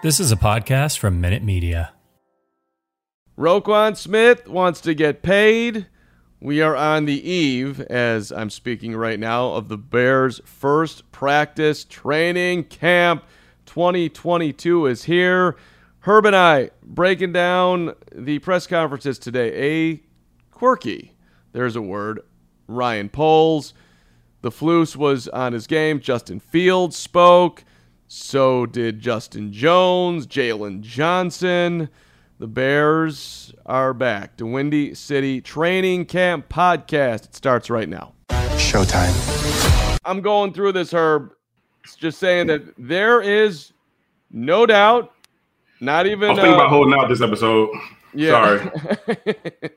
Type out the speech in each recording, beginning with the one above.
This is a podcast from Minute Media. Roquan Smith wants to get paid. We are on the eve, as I'm speaking right now, of the Bears' first practice training camp. 2022 is here. Herb and I breaking down the press conferences today. A quirky, there's a word, Ryan Poles. The Flus was on his game. Justin Fields spoke. So did Justin Jones, Jaylon Johnson. The Bears are back. The Windy City Training Camp podcast. It starts right now. Showtime. I'm going through this, Herb. It's just saying that there is no doubt, not even. I'm thinking uh, about holding out this episode. Yeah. Sorry.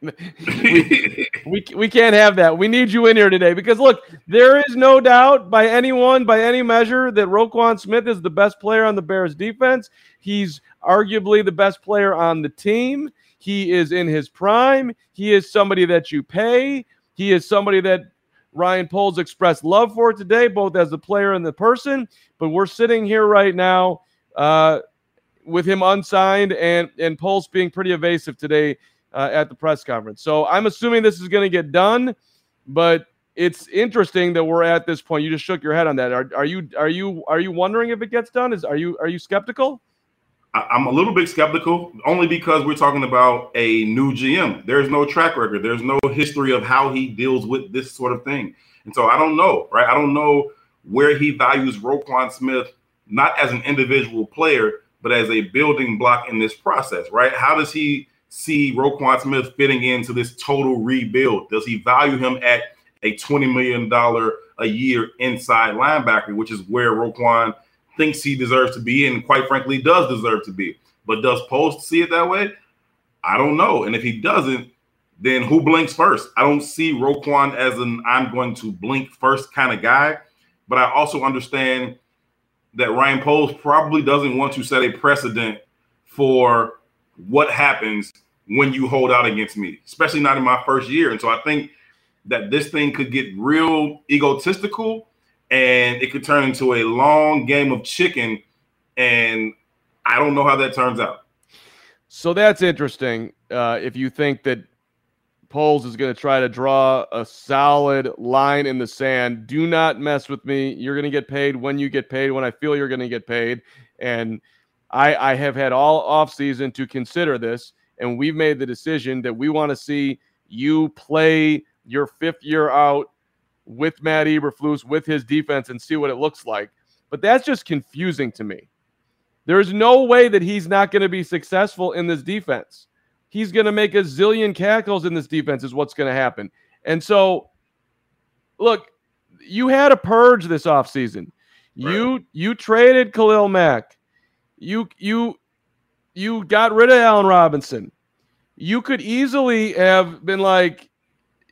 we, we, we can't have that. We need you in here today because look, there is no doubt by anyone, by any measure, that Roquan Smith is the best player on the Bears defense. He's arguably the best player on the team. He is in his prime. He is somebody that you pay. He is somebody that Ryan Poles expressed love for today, both as a player and the person. But we're sitting here right now. Uh, with him unsigned and and Poles being pretty evasive today uh, at the press conference. So I'm assuming this is going to get done, but it's interesting that we're at this point. You just shook your head on that. Are, are you are you are you wondering if it gets done? Is are you are you skeptical? I'm a little bit skeptical, only because we're talking about a new GM. There's no track record. There's no history of how he deals with this sort of thing, and so I don't know, right? I don't know where he values Roquan Smith not as an individual player, but as a building block in this process, right? How does he see Roquan Smith fitting into this total rebuild? Does he value him at a $20 million a year inside linebacker, which is where Roquan thinks he deserves to be, and quite frankly, does deserve to be. But does Poles see it that way? I don't know. And if he doesn't, then who blinks first? I don't see Roquan as an I'm going to blink first kind of guy, but I also understand that Ryan Poles probably doesn't want to set a precedent for what happens when you hold out against me, especially not in my first year. And so I think that this thing could get real egotistical and it could turn into a long game of chicken. And I don't know how that turns out. So that's interesting. Uh, if you think that Poles is going to try to draw a solid line in the sand, do not mess with me. You're going to get paid when you get paid, when I feel you're going to get paid. And I, I have had all offseason to consider this. And we've made the decision that we want to see you play your fifth year out with Matt Eberflus, with his defense, and see what it looks like. But that's just confusing to me. There's no way that he's not going to be successful in this defense. He's going to make a zillion cackles in this defense, is what's going to happen. And so, look, you had a purge this offseason. Right. You you traded Khalil Mack. You you you got rid of Allen Robinson. You could easily have been like,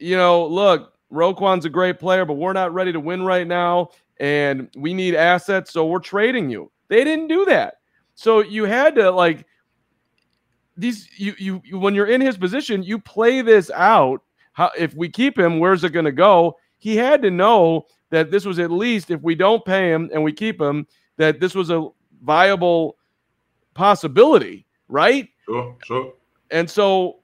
you know, look, Roquan's a great player, but we're not ready to win right now, and we need assets, so we're trading you. They didn't do that. So you had to like these you, you you when you're in his position, you play this out. How if we keep him, where's it going to go? He had to know that this was at least if we don't pay him and we keep him, that this was a viable possibility, right? Sure, sure. And so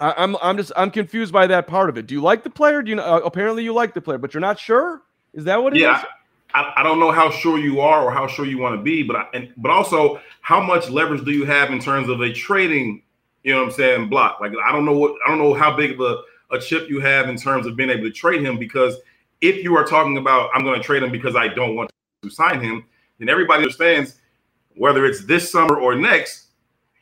I, I'm I'm just I'm confused by that part of it. Do you like the player? Do you know? Uh, apparently you like the player, but you're not sure. Is that what it yeah, is? I, I don't know how sure you are or how sure you want to be, but I, and but also how much leverage do you have in terms of a trading, you know what I'm saying, block? Like I don't know what I don't know how big of a, a chip you have in terms of being able to trade him because if you are talking about I'm going to trade him because I don't want to sign him, then everybody understands whether it's this summer or next,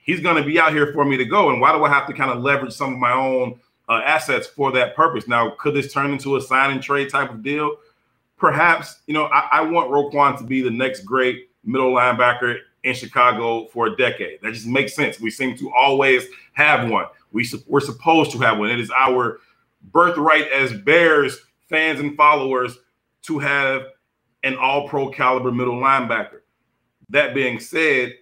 he's going to be out here for me to go. And why do I have to kind of leverage some of my own uh, assets for that purpose? Now, could this turn into a sign and trade type of deal? Perhaps, you know, I, I want Roquan to be the next great middle linebacker in Chicago for a decade. That just makes sense. We seem to always have one. We we're supposed to have one. It is our birthright as Bears fans and followers to have an all-pro caliber middle linebacker. That being said,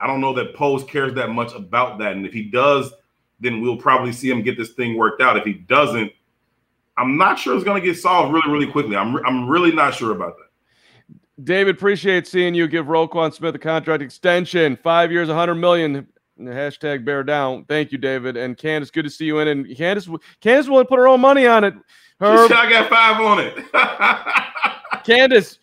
I don't know that Poles cares that much about that. And if he does, then we'll probably see him get this thing worked out. If he doesn't, I'm not sure it's going to get solved really, really quickly. I'm, I'm really not sure about that. David, appreciate seeing you give Roquan Smith a contract extension, five years, 100 million. Hashtag bear down. Thank you, David. And Candace, good to see you in. And Candace, Candace will put her own money on it. Her, I got five on it. Candace,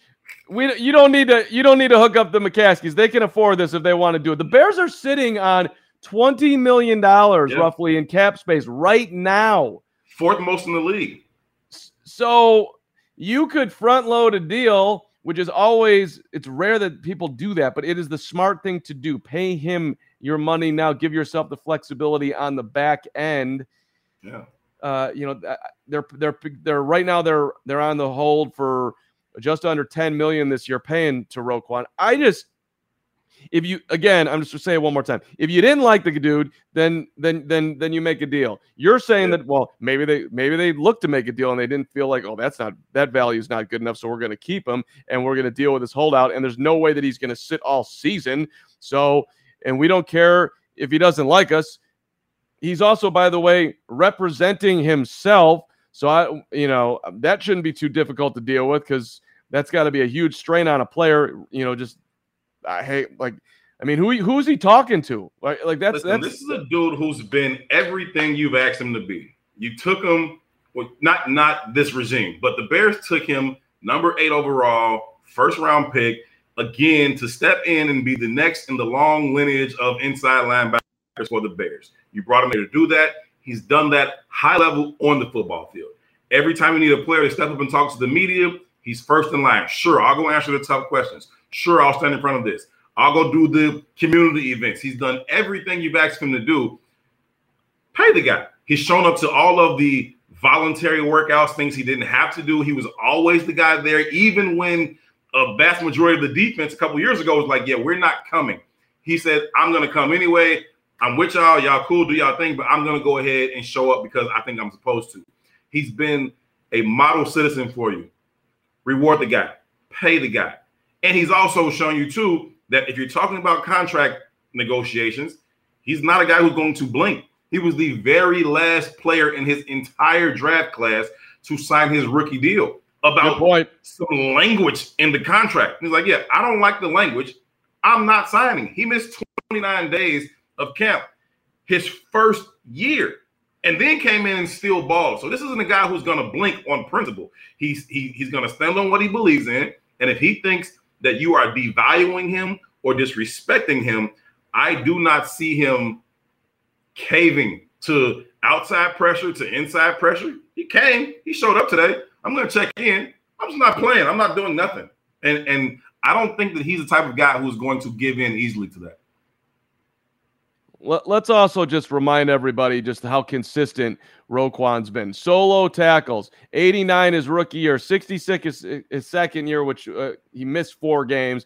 we you don't need to you don't need to hook up the McCaskeys. They can afford this if they want to do it. The Bears are sitting on twenty million dollars roughly in cap space right now, fourth most in the league. So you could front load a deal, which is always it's rare that people do that, but it is the smart thing to do. Pay him your money now. Give yourself the flexibility on the back end. Yeah. Uh, you know, uh, they're they're they're right now they're they're on the hold for just under 10 million this year paying to Roquan. I just if you again, I'm just saying one more time. If you didn't like the dude, then then then then you make a deal. You're saying that well, maybe they maybe they looked to make a deal and they didn't feel like oh that's not that value is not good enough, so we're going to keep him and we're going to deal with this holdout. And there's no way that he's going to sit all season. So and we don't care if he doesn't like us. He's also, by the way, representing himself so I, you know, that shouldn't be too difficult to deal with because that's got to be a huge strain on a player. You know, just I hate like, I mean, who who's he talking to? Like, like that's Listen, that's this is a dude who's been everything you've asked him to be. You took him, well, not not this regime, but the Bears took him number eight overall, first round pick, again to step in and be the next in the long lineage of inside linebackers for the Bears. You brought him here to do that. He's done that high level on the football field. Every time you need a player to step up and talk to the media, he's first in line. Sure, I'll go answer the tough questions. Sure, I'll stand in front of this. I'll go do the community events. He's done everything you've asked him to do. Pay the guy. He's shown up to all of the voluntary workouts, things he didn't have to do. He was always the guy there, even when a vast majority of the defense a couple years ago was like, Yeah, we're not coming. He said, I'm going to come anyway. I'm with y'all. Y'all cool, do y'all thing, but I'm gonna go ahead and show up because I think I'm supposed to. He's been a model citizen for you. Reward the guy, pay the guy. And he's also shown you too that if you're talking about contract negotiations, he's not a guy who's going to blink. He was the very last player in his entire draft class to sign his rookie deal about some language in the contract. He's like, Yeah, I don't like the language. I'm not signing. He missed 29 days of camp his first year and then came in and still ball. So this isn't a guy who's going to blink on principle. He's he, he's going to stand on what he believes in, and if he thinks that you are devaluing him or disrespecting him, I do not see him caving to outside pressure to inside pressure. He came, he showed up today. I'm going to check in. I'm just not playing. I'm not doing nothing, and and I don't think that he's the type of guy who's going to give in easily to that let's also just remind everybody just how consistent Roquan's been. Solo tackles, 89 his rookie year, 66 his, his second year, which uh, he missed four games,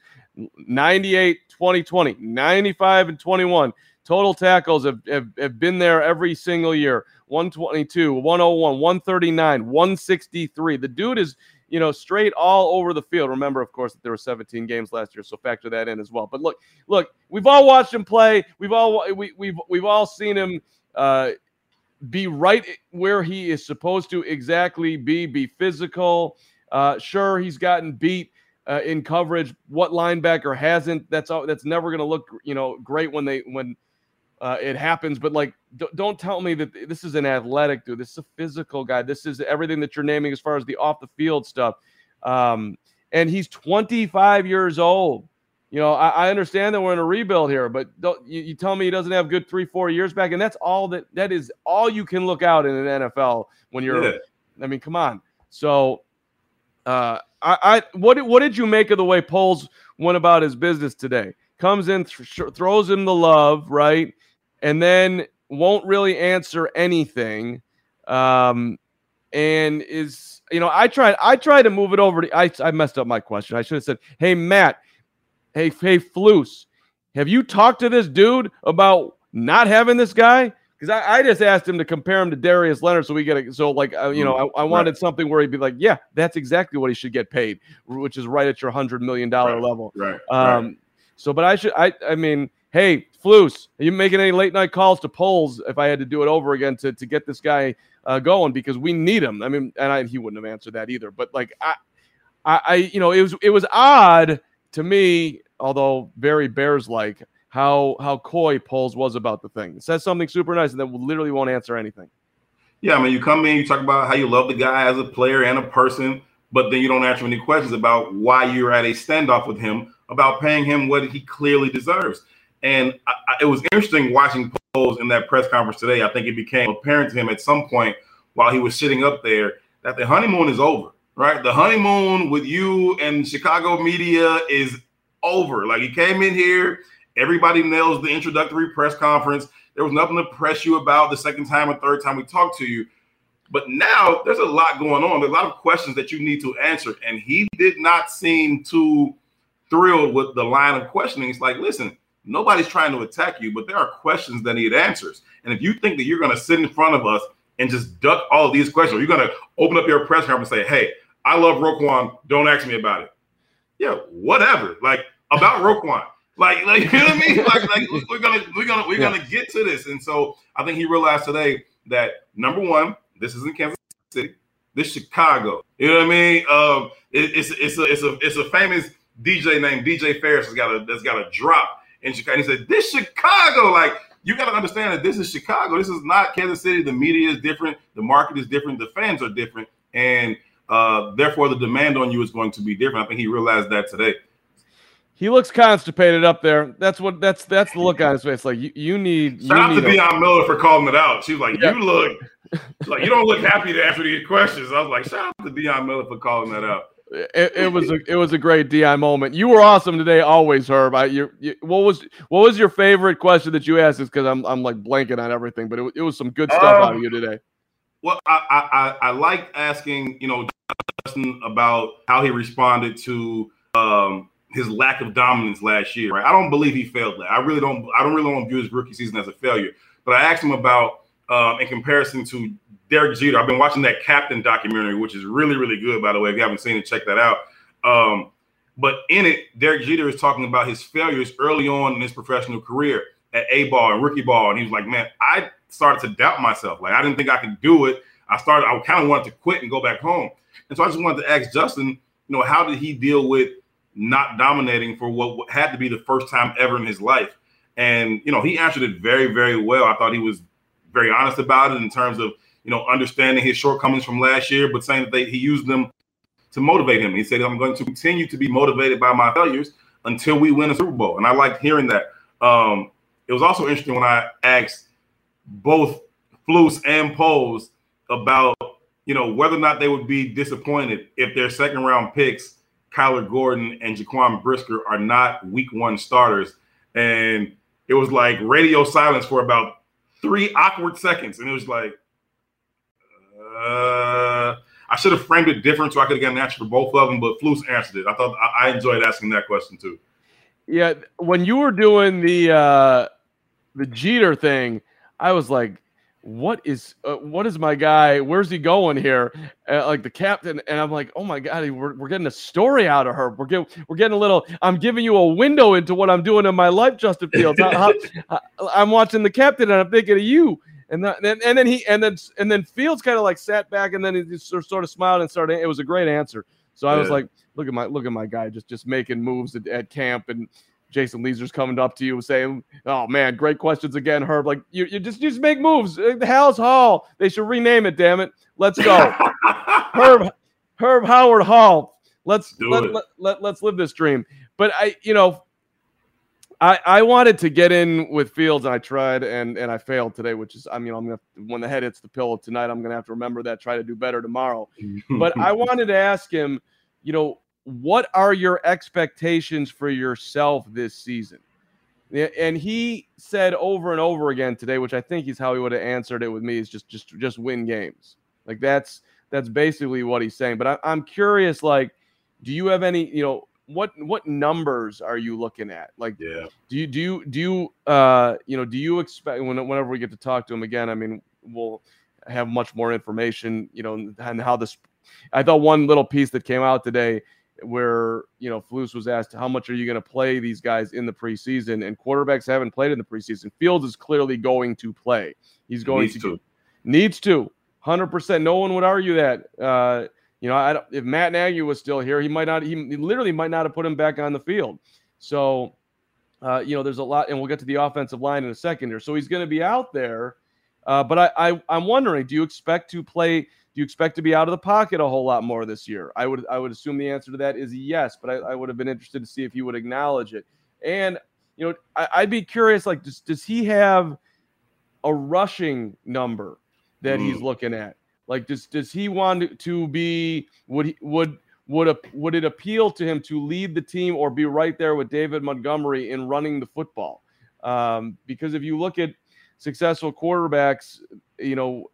98 2020, 95 and 21. Total tackles have, have, have been there every single year 122, 101, 139, 163. The dude is you know, straight all over the field. Remember, of course, that there were 17 games last year, so factor that in as well. But look, look, we've all watched him play. We've all we, we've we've all seen him uh, be right where he is supposed to exactly be. Be physical. Uh, sure, he's gotten beat. Uh, in coverage, what linebacker hasn't? That's all. That's never going to look, you know, great when they when uh, it happens. But like, don't tell me that this is an athletic dude. This is a physical guy. This is everything that you're naming as far as the off the field stuff. Um, and he's 25 years old. You know, I, I, understand that we're in a rebuild here, but you, you, tell me he doesn't have good three, four years back, and that's all that that is all you can look out in an NFL when you're. Yeah. I mean, come on. So, uh, I, I what what did you make of the way Poles went about his business today? Comes in, th- throws him the love, right? And then won't really answer anything. Um, and is you know I tried I tried to move it over to I I messed up my question. I should have said, "Hey Matt, hey hey Flus, have you talked to this dude about not having this guy?" Because I, I just asked him to compare him to Darius Leonard, so we get it. So like uh, you know I, I wanted right. something where he'd be like, "Yeah, that's exactly what he should get paid," which is right at your hundred million dollar right. level. Right. Um. Right. So, but I should I I mean hey, Flus, are you making any late night calls to Poles if I had to do it over again to, to get this guy uh, going because we need him. I mean, and I, he wouldn't have answered that either. But like, I, I, I, you know, it was it was odd to me, although very Bears like how how coy Poles was about the thing. It says something super nice and then literally won't answer anything. Yeah, I mean, you come in, you talk about how you love the guy as a player and a person, but then you don't answer any questions about why you're at a standoff with him about paying him what he clearly deserves. And I, I, it was interesting watching Poles in that press conference today. I think it became apparent to him at some point while he was sitting up there that the honeymoon is over, right? The honeymoon with you and Chicago media is over. Like he came in here, everybody nails the introductory press conference. There was nothing to press you about the second time or third time we talked to you. But now there's a lot going on. There's a lot of questions that you need to answer. And he did not seem too thrilled with the line of questioning. It's like, listen, Nobody's trying to attack you, but there are questions that need answers. And if you think that you're going to sit in front of us and just duck all of these questions, you're going to open up your press conference and say, "Hey, I love Roquan. Don't ask me about it." Yeah, whatever. Like about Roquan. Like, like you know what I mean? Like, like we're gonna we're gonna we're yeah. gonna get to this. And so I think he realized today that number one, this isn't Kansas City. This Chicago. You know what I mean? Um, it, it's it's a it's a it's a famous DJ named DJ Ferris has got a that's got a drop in Chicago. And he said, This Chicago, like you got to understand that this is Chicago. This is not Kansas City. The media is different, the market is different, the fans are different, and uh, therefore the demand on you is going to be different. I think he realized that today. He looks constipated up there. That's what that's that's the look on his face. Like you, you need. Shout you out need to Dion Miller for calling it out. She was like, yeah. "You look like you don't look happy to answer these questions." I was like, "Shout out to Dion Miller for calling that out." It, it, was a it was a great Di moment. You were awesome today, always, Herb. I, you, you, what was what was your favorite question that you asked? Is because I'm I'm like blanking on everything, but it, it was some good stuff um, out of you today. Well, I, I I like asking you know Justin about how he responded to um, his lack of dominance last year. Right? I don't believe he failed that. I really don't. I don't really want to view his rookie season as a failure. But I asked him about um, in comparison to Derek Jeter. I've been watching that Captain documentary, which is really, really good, by the way. If you haven't seen it, check that out. Um, but in it, Derek Jeter is talking about his failures early on in his professional career at A ball and rookie ball. And he was like, man, I started to doubt myself. Like, I didn't think I could do it. I started, I kind of wanted to quit and go back home. And so I just wanted to ask Justin, you know, how did he deal with not dominating for what had to be the first time ever in his life? And, you know, he answered it very, very well. I thought he was very honest about it in terms of you know, understanding his shortcomings from last year, but saying that they, he used them to motivate him. He said, I'm going to continue to be motivated by my failures until we win a Super Bowl. And I liked hearing that. Um, it was also interesting when I asked both Flus and Poles about, you know, whether or not they would be disappointed if their second round picks, Kyler Gordon and Jaquan Brisker, are not week one starters. And it was like radio silence for about three awkward seconds. And it was like, uh, I should have framed it different so I could have gotten an answer for both of them, but Flus answered it. I thought I, I enjoyed asking that question too. Yeah, when you were doing the uh, the Jeter thing, I was like, what is uh, what is my guy? Where's he going here? Uh, like the captain, and I'm like, oh my god, we're, we're getting a story out of her. We're getting we're getting a little. I'm giving you a window into what I'm doing in my life, Justin Fields. I, am watching the captain, and I'm thinking of you. And then and then he and then and then Fields kind of like sat back, and then he just sort of smiled and started. It was a great answer. So I was like, look at my look at my guy just just making moves at, at camp and Jason Lieser's coming up to you saying, "Oh man, great questions again, Herb. Like you, you just you just make moves. Uh, the Halas Hall. They should rename it. Damn it. Let's go, Herb Herb Howard Hall. Let's let, let, let, let's live this dream. But I, you know, I I wanted to get in with Fields and I tried and and I failed today, which is I mean I'm gonna when the head hits the pillow tonight, I'm gonna have to remember that. Try to do better tomorrow. Mm-hmm. but I wanted to ask him, you know what are your expectations for yourself this season? And he said over and over again today, which I think is how he would have answered it with me, is just just just win games. Like that's that's basically what he's saying. But I, I'm curious, like, do you have any, you know, what what numbers are you looking at? Like, yeah, do you do you do you uh you know do you expect when whenever we get to talk to him again? I mean, we'll have much more information, you know, and how this. I thought one little piece that came out today where you know Flus was asked how much are you going to play these guys in the preseason, and quarterbacks haven't played in the preseason. Fields is clearly going to play. He's going needs to, to needs to hundred percent. No one would argue that. Uh, you know, I, if Matt Nagy was still here, he might not. He, literally might not have put him back on the field. So, uh, you know, there's a lot, and we'll get to the offensive line in a second here. So he's going to be out there. Uh, but I, I, I'm wondering, do you expect to play? Do you expect to be out of the pocket a whole lot more this year? I would I would assume the answer to that is yes, but I, I would have been interested to see if you would acknowledge it. And you know, I, would be curious, like, does does he have a rushing number that mm. he's looking at? Like, does does he want to be? Would he would would would it appeal to him to lead the team or be right there with David Montgomery in running the football? Um, because if you look at successful quarterbacks, you know,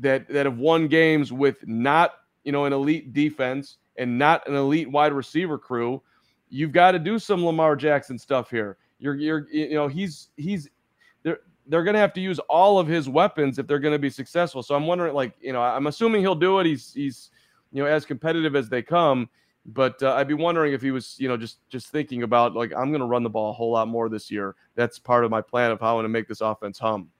that that have won games with not you know an elite defense and not an elite wide receiver crew, you've got to do some Lamar Jackson stuff here. You're you're you know he's he's they're they're going to have to use all of his weapons if they're going to be successful. So I'm wondering like you know I'm assuming he'll do it. He's he's you know as competitive as they come. But uh, I'd be wondering if he was, you know, just just thinking about like I'm going to run the ball a whole lot more this year. That's part of my plan of how I'm going to make this offense hum.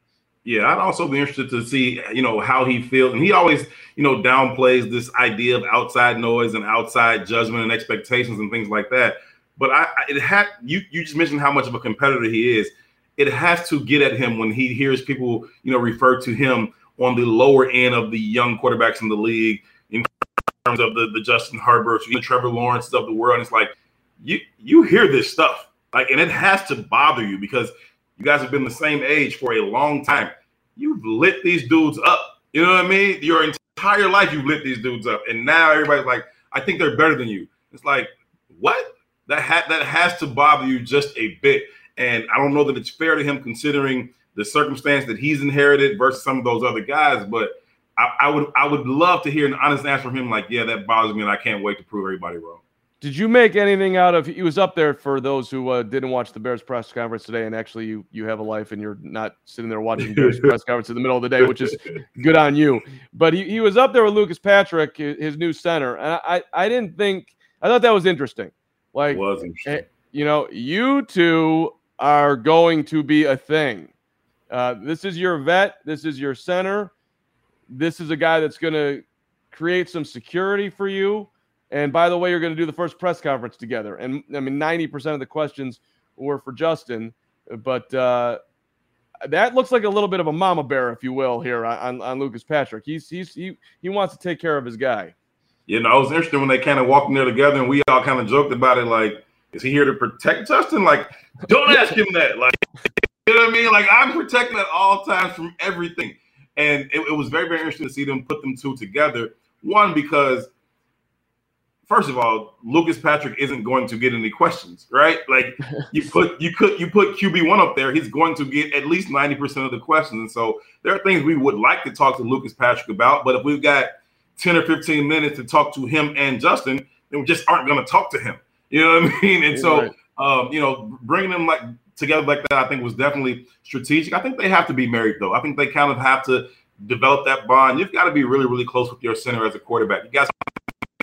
Yeah, I'd also be interested to see, you know, how he feels. And he always, you know, downplays this idea of outside noise and outside judgment and expectations and things like that. But I, it had you. You just mentioned how much of a competitor he is. It has to get at him when he hears people, you know, refer to him on the lower end of the young quarterbacks in the league in terms of the, the Justin Herberts, the Trevor Lawrence of the world. And it's like you you hear this stuff, like, and it has to bother you because you guys have been the same age for a long time you've lit these dudes up. You know what I mean? Your entire life you've lit these dudes up, and now everybody's like, I think they're better than you. It's like, what? That ha- that has to bother you just a bit, and I don't know that it's fair to him considering the circumstance that he's inherited versus some of those other guys. But I, I would I would love to hear an honest answer from him, like, yeah, that bothers me, and I can't wait to prove everybody wrong. Did you make anything out of? He was up there for those who uh, didn't watch the Bears press conference today, and actually, you you have a life and you're not sitting there watching Bears press conference in the middle of the day, which is good on you. But he, he was up there with Lucas Patrick, his new center, and I I didn't think I thought that was interesting. Like, was interesting. Eh, you know, you two are going to be a thing. Uh, this is your vet. This is your center. This is a guy that's going to create some security for you and by the way, you're going to do the first press conference together. And I mean, 90% of the questions were for Justin, but uh, that looks like a little bit of a mama bear, if you will, here on, on Lucas Patrick. He's, he's he he wants to take care of his guy. You know, it was interesting when they kind of walked in there together, and we all kind of joked about it. Like, is he here to protect Justin? Like, don't ask him that. Like, you know what I mean? Like, I'm protecting at all times from everything. And it, it was very, very interesting to see them put them two together. One because first of all, Lucas Patrick isn't going to get any questions, right? Like you put you could you put QB one up there, he's going to get at least 90% of the questions. And so there are things we would like to talk to Lucas Patrick about, but if we've got 10 or 15 minutes to talk to him and Justin, then we just aren't going to talk to him. You know what I mean? And so Um, you know, bringing them like together like that, I think was definitely strategic. I think they have to be married though. I think they kind of have to develop that bond. You've got to be really, really close with your center as a quarterback. You guys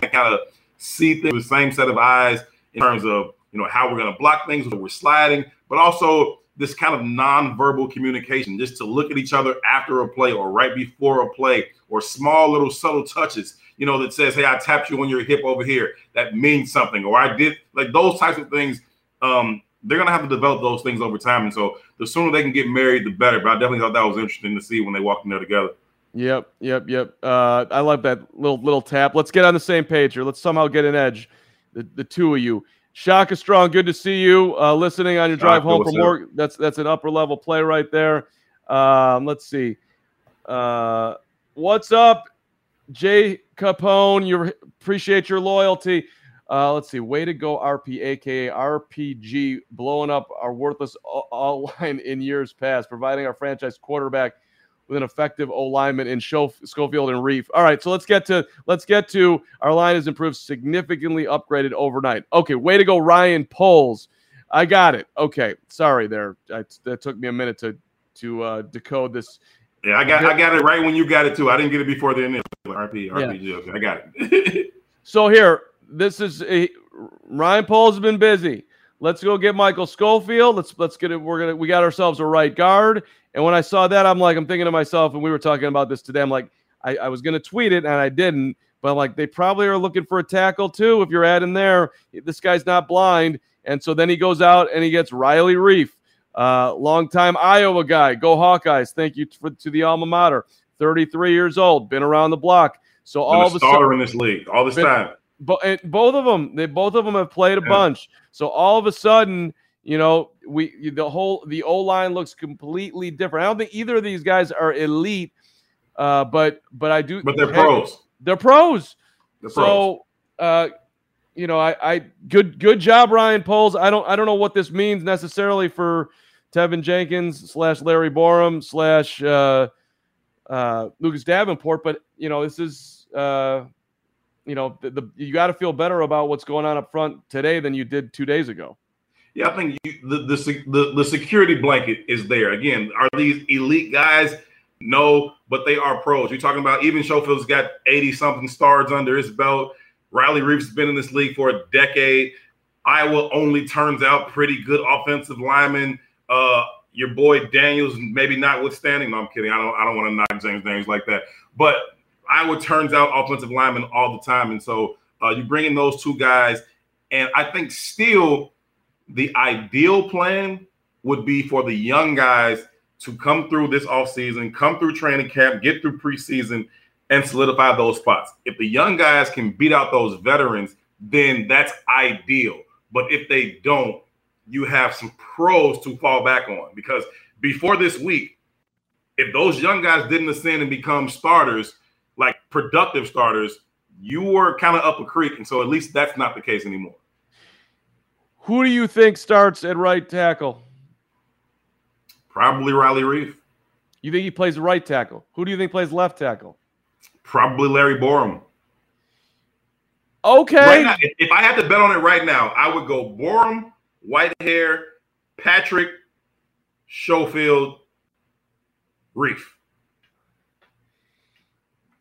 kind of see things with the same set of eyes in terms of you know how we're going to block things, where we're sliding, but also this kind of non-verbal communication, just to look at each other after a play or right before a play, or small little subtle touches, you know, that says, "Hey, I tapped you on your hip over here. That means something," or "I did." Like those types of things. Um, they're gonna have to develop those things over time, and so the sooner they can get married, the better. But I definitely thought that was interesting to see when they walked in there together. Yep, yep, yep. Uh, I love that little little tap. Let's get on the same page here. Let's somehow get an edge. The, the two of you. Shaka Strong, good to see you. Uh, listening on your drive home from work. That's that's an upper level play right there. Um, let's see. Uh, what's up, Jay Capone? You appreciate your loyalty. Uh, let's see. Way to go, RP, aka RPG, blowing up our worthless all line in years past, providing our franchise quarterback with an effective O lineman in Schofield and Reiff. All right, so let's get to let's get to our line has improved significantly, upgraded overnight. Okay, way to go, Ryan Poles. I got it. Okay, sorry there. I, that took me a minute to to uh, decode this. Yeah, I got I got it right when you got it too. I didn't get it before the initial RP RPG. Yeah. Okay, I got it. so here, this is a, Ryan Poles been busy. Let's go get Michael Schofield. Let's let's get it. We're gonna we got ourselves a right guard. And when I saw that, I'm like, I'm thinking to myself, and we were talking about this today. I'm like, I, I was gonna tweet it and I didn't, but I'm like, they probably are looking for a tackle too. If you're adding there, this guy's not blind. And so then he goes out and he gets Riley Reiff, uh, longtime Iowa guy. Go Hawkeyes! Thank you for, to the alma mater. 33 years old, been around the block. So all of a sudden, in this league all this been, time but both of them, they both of them have played a yeah. bunch. So all of a sudden, you know, we the whole the O line looks completely different. I don't think either of these guys are elite, uh, but but I do. But they're pros. They're pros. They're so, uh, you know, I, I good good job, Ryan Poles. I don't I don't know what this means necessarily for Teven Jenkins slash Larry Borom slash uh, uh, Lucas Davenport, but you know, this is uh, you know, the, the you got to feel better about what's going on up front today than you did two days ago. Yeah, I think you, the, the, the the security blanket is there. Again, are these elite guys? No, but they are pros. You're talking about even Schofield's got 80 something stars under his belt. Riley Reeves has been in this league for a decade. Iowa only turns out pretty good offensive linemen. Uh, your boy Daniels, maybe notwithstanding. No, I'm kidding. I don't. I don't want to knock James Daniels like that. But Iowa turns out offensive linemen all the time, and so uh, you bring in those two guys, and I think still the ideal plan would be for the young guys to come through this offseason, come through training camp, get through preseason, and solidify those spots. If the young guys can beat out those veterans, then that's ideal. But if they don't, you have some pros to fall back on because before this week, if those young guys didn't ascend and become starters, like productive starters, you were kind of up a creek. And so at least that's not the case anymore. Who do you think starts at right tackle? Probably Riley Reiff. You think he plays right tackle? Who do you think plays left tackle? Probably Larry Borom. Okay. Right now, if, I had to bet on it right now, I would go Borom, Whitehair, Patrick, Schofield, Reiff.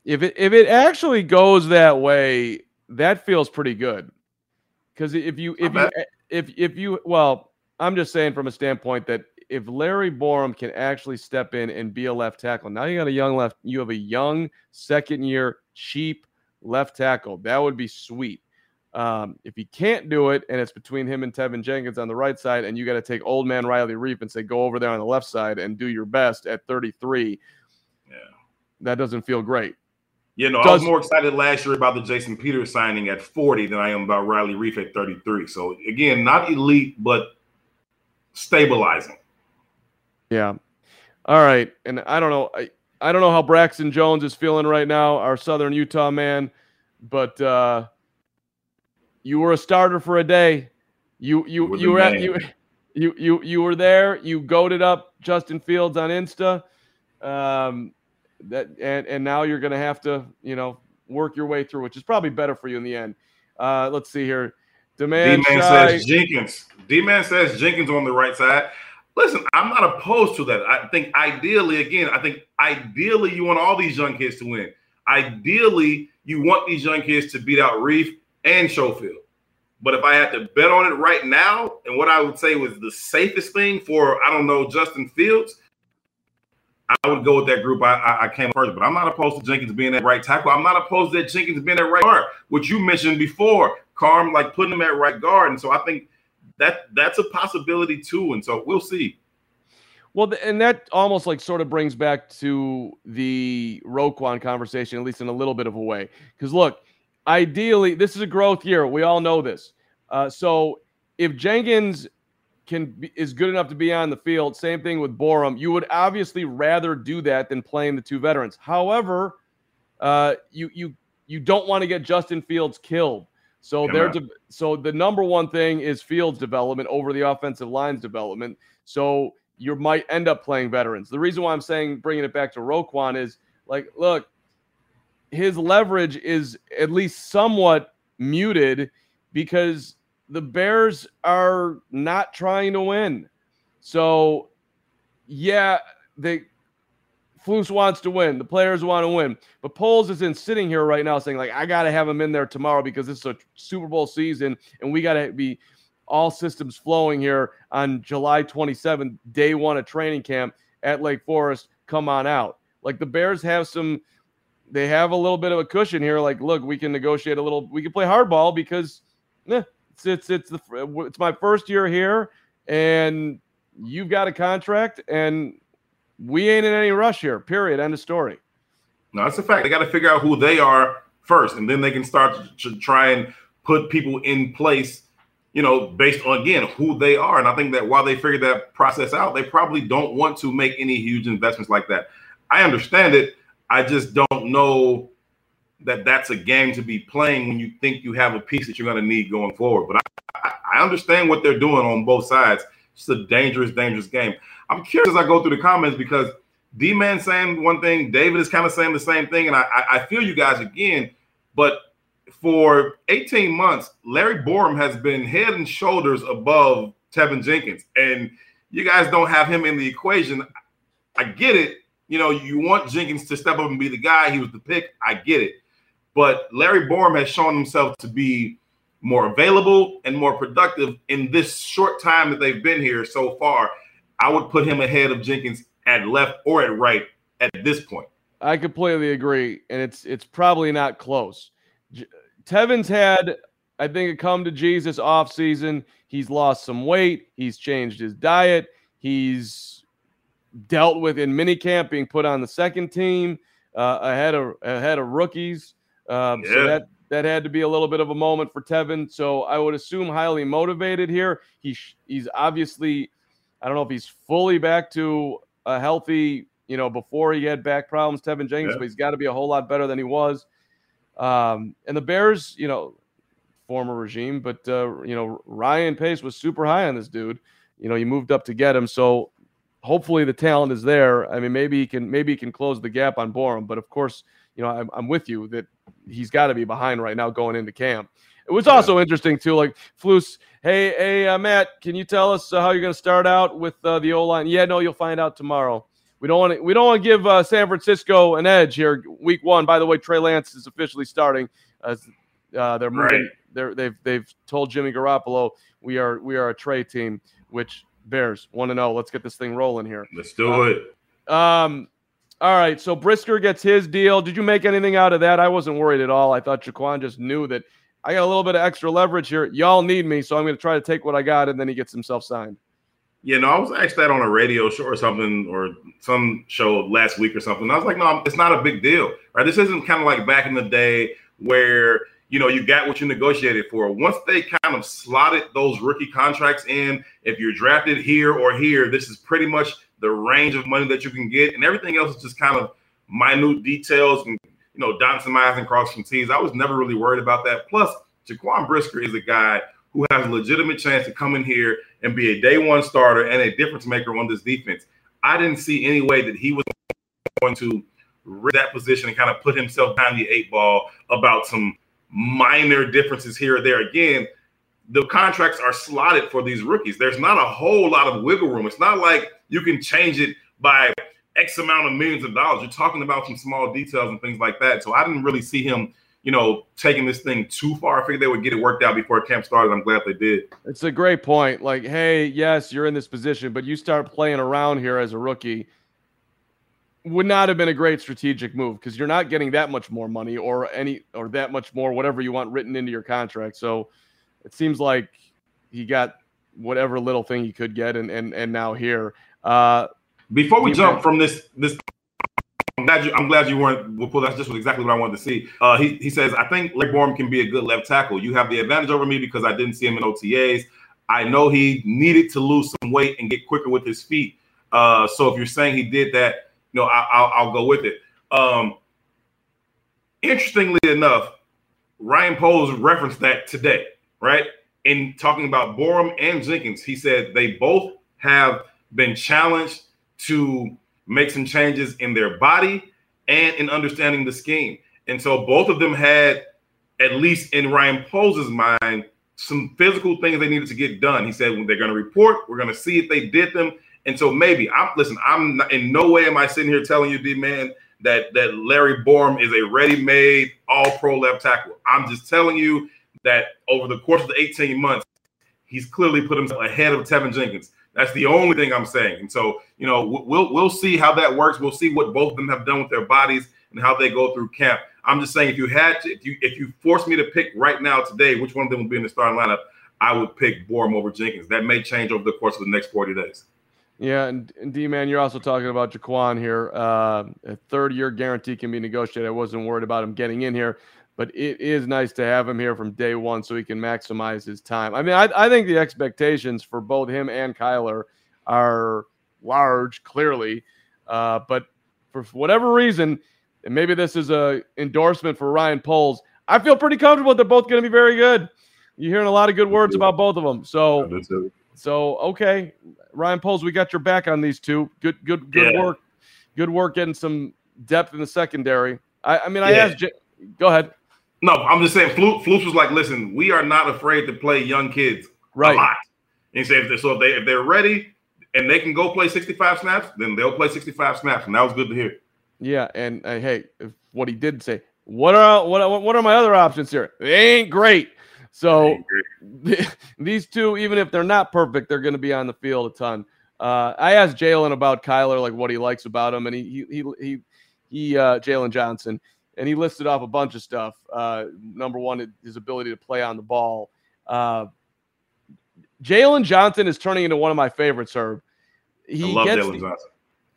if it if it actually goes that way, that feels pretty good. Because if you if you if if you well, I'm just saying from a standpoint that if Larry Borom can actually step in and be a left tackle, now you got a young left, you have a young second year cheap left tackle. That would be sweet. Um, if he can't do it, and it's between him and Teven Jenkins on the right side, and you got to take old man Riley Reiff and say, go over there on the left side and do your best at 33. Yeah, that doesn't feel great. You know, Does, I was more excited last year about the Jason Peters signing at 40 than I am about Riley Reiff at 33. So again, not elite, but stabilizing. Yeah. All right. And I don't know. I, I don't know how Braxton Jones is feeling right now, our Southern Utah man, but uh, you were a starter for a day. You you you were at you you you you were there. You goaded up Justin Fields on Insta. Um, that and and now you're going to have to you know work your way through, which is probably better for you in the end. Uh, let's see here. Demand D-Man shy. says Jenkins. D-Man says Jenkins on the right side. Listen, I'm not opposed to that. I think ideally, again, I think ideally you want all these young kids to win. Ideally, you want these young kids to beat out Reiff and Schofield. But if I had to bet on it right now, and what I would say was the safest thing for, I don't know, Justin Fields, I would go with that group. I, I, came first, but I'm not opposed to Jenkins being that right tackle. I'm not opposed to Jenkins being that right guard, which you mentioned before. Carm like putting him at right guard, and so I think that that's a possibility too. And so we'll see. Well, and that almost like sort of brings back to the Roquan conversation, at least in a little bit of a way. Because look, ideally, this is a growth year. We all know this. Uh, so if Jenkins can be, is good enough to be on the field, same thing with Borom. You would obviously rather do that than playing the two veterans. However, uh, you you you don't want to get Justin Fields killed. So they're de- so the number one thing is Fields development over the offensive line's development. So you might end up playing veterans. The reason why I'm saying bringing it back to Roquan is like, look, his leverage is at least somewhat muted because the Bears are not trying to win. So, yeah, they Flus wants to win. The players want to win. But Poles isn't sitting here right now saying, like, I got to have him in there tomorrow because is a Super Bowl season and we got to be all systems flowing here on July 27th, day one of training camp at Lake Forest. Come on out. Like the Bears have some, they have a little bit of a cushion here. Like, look, we can negotiate a little, we can play hardball because eh, it's, it's, it's, the, it's my first year here and you've got a contract and we ain't in any rush here. Period. End of story. No, that's a fact. They got to figure out who they are first, and then they can start to try and put people in place. You know, based on again who they are. And I think that while they figure that process out, they probably don't want to make any huge investments like that. I understand it. I just don't know that that's a game to be playing when you think you have a piece that you're going to need going forward. But I, I understand what they're doing on both sides. It's a dangerous, dangerous game. I'm curious as I go through the comments because D Man saying one thing, David is kind of saying the same thing, and I, I feel you guys again. But for 18 months, Larry Borom has been head and shoulders above Teven Jenkins, and you guys don't have him in the equation. I get it. You know, you want Jenkins to step up and be the guy. He was the pick. I get it. But Larry Borom has shown himself to be more available and more productive in this short time that they've been here so far. I would put him ahead of Jenkins at left or at right at this point. I completely agree, and it's it's probably not close. J- Teven's had, I think, a come to Jesus off season. He's lost some weight. He's changed his diet. He's dealt with in minicamp being put on the second team uh, ahead of ahead of rookies. Um, Yeah. So that that had to be a little bit of a moment for Teven. So I would assume highly motivated here. He sh- he's obviously, I don't know if he's fully back to a healthy, you know, before he had back problems, Teven Jenkins, Yeah. but he's got to be a whole lot better than he was. Um, and the Bears, you know, former regime, but uh, you know, Ryan Pace was super high on this dude. You know, he moved up to get him. So hopefully the talent is there. I mean, maybe he can maybe he can close the gap on Borom, but of course, you know, I'm, I'm with you that he's got to be behind right now going into camp. It was also interesting too, like Flus. Hey, hey, uh, Matt, can you tell us uh, how you're going to start out with uh, the O line? Yeah, no, you'll find out tomorrow. We don't want to. We don't want to give uh, San Francisco an edge here, week one. By the way, Trey Lance is officially starting. As uh, they're moving. Right. They're, they've they've told Jimmy Garoppolo we are we are a Trey team. Which Bears want to know. Let's get this thing rolling here. Let's do it. Um, all right. So Brisker gets his deal. Did you make anything out of that? I wasn't worried at all. I thought Jaquan just knew that I got a little bit of extra leverage here. Y'all need me, so I'm going to try to take what I got, and then he gets himself signed. Yeah, no, I was asked that on a radio show or something, or some show last week or something. I was like, no, it's not a big deal, right? This isn't kind of like back in the day where you know you got what you negotiated for. Once they kind of slotted those rookie contracts in, if you're drafted here or here, this is pretty much the range of money that you can get, and everything else is just kind of minute details and you know dotting some i's and crossing t's. I was never really worried about that. Plus, Jaquan Brisker is a guy who has a legitimate chance to come in here and be a day one starter and a difference maker on this defense. I didn't see any way that he was going to that position and kind of put himself behind the eight ball about some minor differences here or there. Again, the contracts are slotted for these rookies. There's not a whole lot of wiggle room. It's not like you can change it by X amount of millions of dollars. You're talking about some small details and things like that. So I didn't really see him, you know, taking this thing too far. I figured they would get it worked out before camp started. I'm glad they did. It's a great point. Like, hey, yes, you're in this position, but you start playing around here as a rookie. Would not have been a great strategic move because you're not getting that much more money or any or that much more whatever you want written into your contract. So it seems like he got whatever little thing he could get, and and and now here. Uh, before we jump from this this I'm glad you I'm glad you weren't well that's just exactly what I wanted to see. Uh, he he says, I think Larry Borom can be a good left tackle. You have the advantage over me because I didn't see him in OTAs. I know he needed to lose some weight and get quicker with his feet. Uh, so if you're saying he did that, know, I, will go with it. Um, interestingly enough, Ryan Poles referenced that today, right? In talking about Borom and Jenkins, he said they both have been challenged to make some changes in their body and in understanding the scheme. And so both of them had, at least in Ryan Poles' mind, some physical things they needed to get done. He said they're going to report, we're going to see if they did them. And so maybe I'm listen. I'm not, in no way am I sitting here telling you, D man, that that Larry Borom is a ready-made All-Pro left tackle. I'm just telling you that over the course of the 18 months, he's clearly put himself ahead of Teven Jenkins. That's the only thing I'm saying. And so, you know, we'll we'll see how that works. We'll see what both of them have done with their bodies and how they go through camp. I'm just saying, if you had to, if you if you forced me to pick right now today, which one of them would be in the starting lineup, I would pick Borom over Jenkins. That may change over the course of the next 40 days. Yeah, and, and D man, you're also talking about Jaquan here. Uh, a third year guarantee can be negotiated. I wasn't worried about him getting in here but it is nice to have him here from day one so he can maximize his time. I mean, I, I think the expectations for both him and Kyler are large, clearly, uh, but for whatever reason, and maybe this is a endorsement for Ryan Poles, I feel pretty comfortable they're both going to be very good. You're hearing a lot of good words about both of them. So, so okay, Ryan Poles, we got your back on these two. Good, good, good yeah. work. Good work getting some depth in the secondary. I, I mean, I yeah. asked. J- Go ahead. No, I'm just saying. Flus was like, "Listen, we are not afraid to play young kids right. a lot." And he said, "So if they if they're ready and they can go play 65 snaps, then they'll play 65 snaps." And that was good to hear. Yeah, and uh, hey, what he did say, what are what what are my other options here? They ain't great. So these two, even if they're not perfect, they're going to be on the field a ton. Uh, I asked Jaylon about Kyler, like what he likes about him, and he he he he, he uh, Jaylon Johnson and he listed off a bunch of stuff. Uh, number one, his ability to play on the ball. Uh, Jaylon Johnson is turning into one of my favorites, Herb. He gets.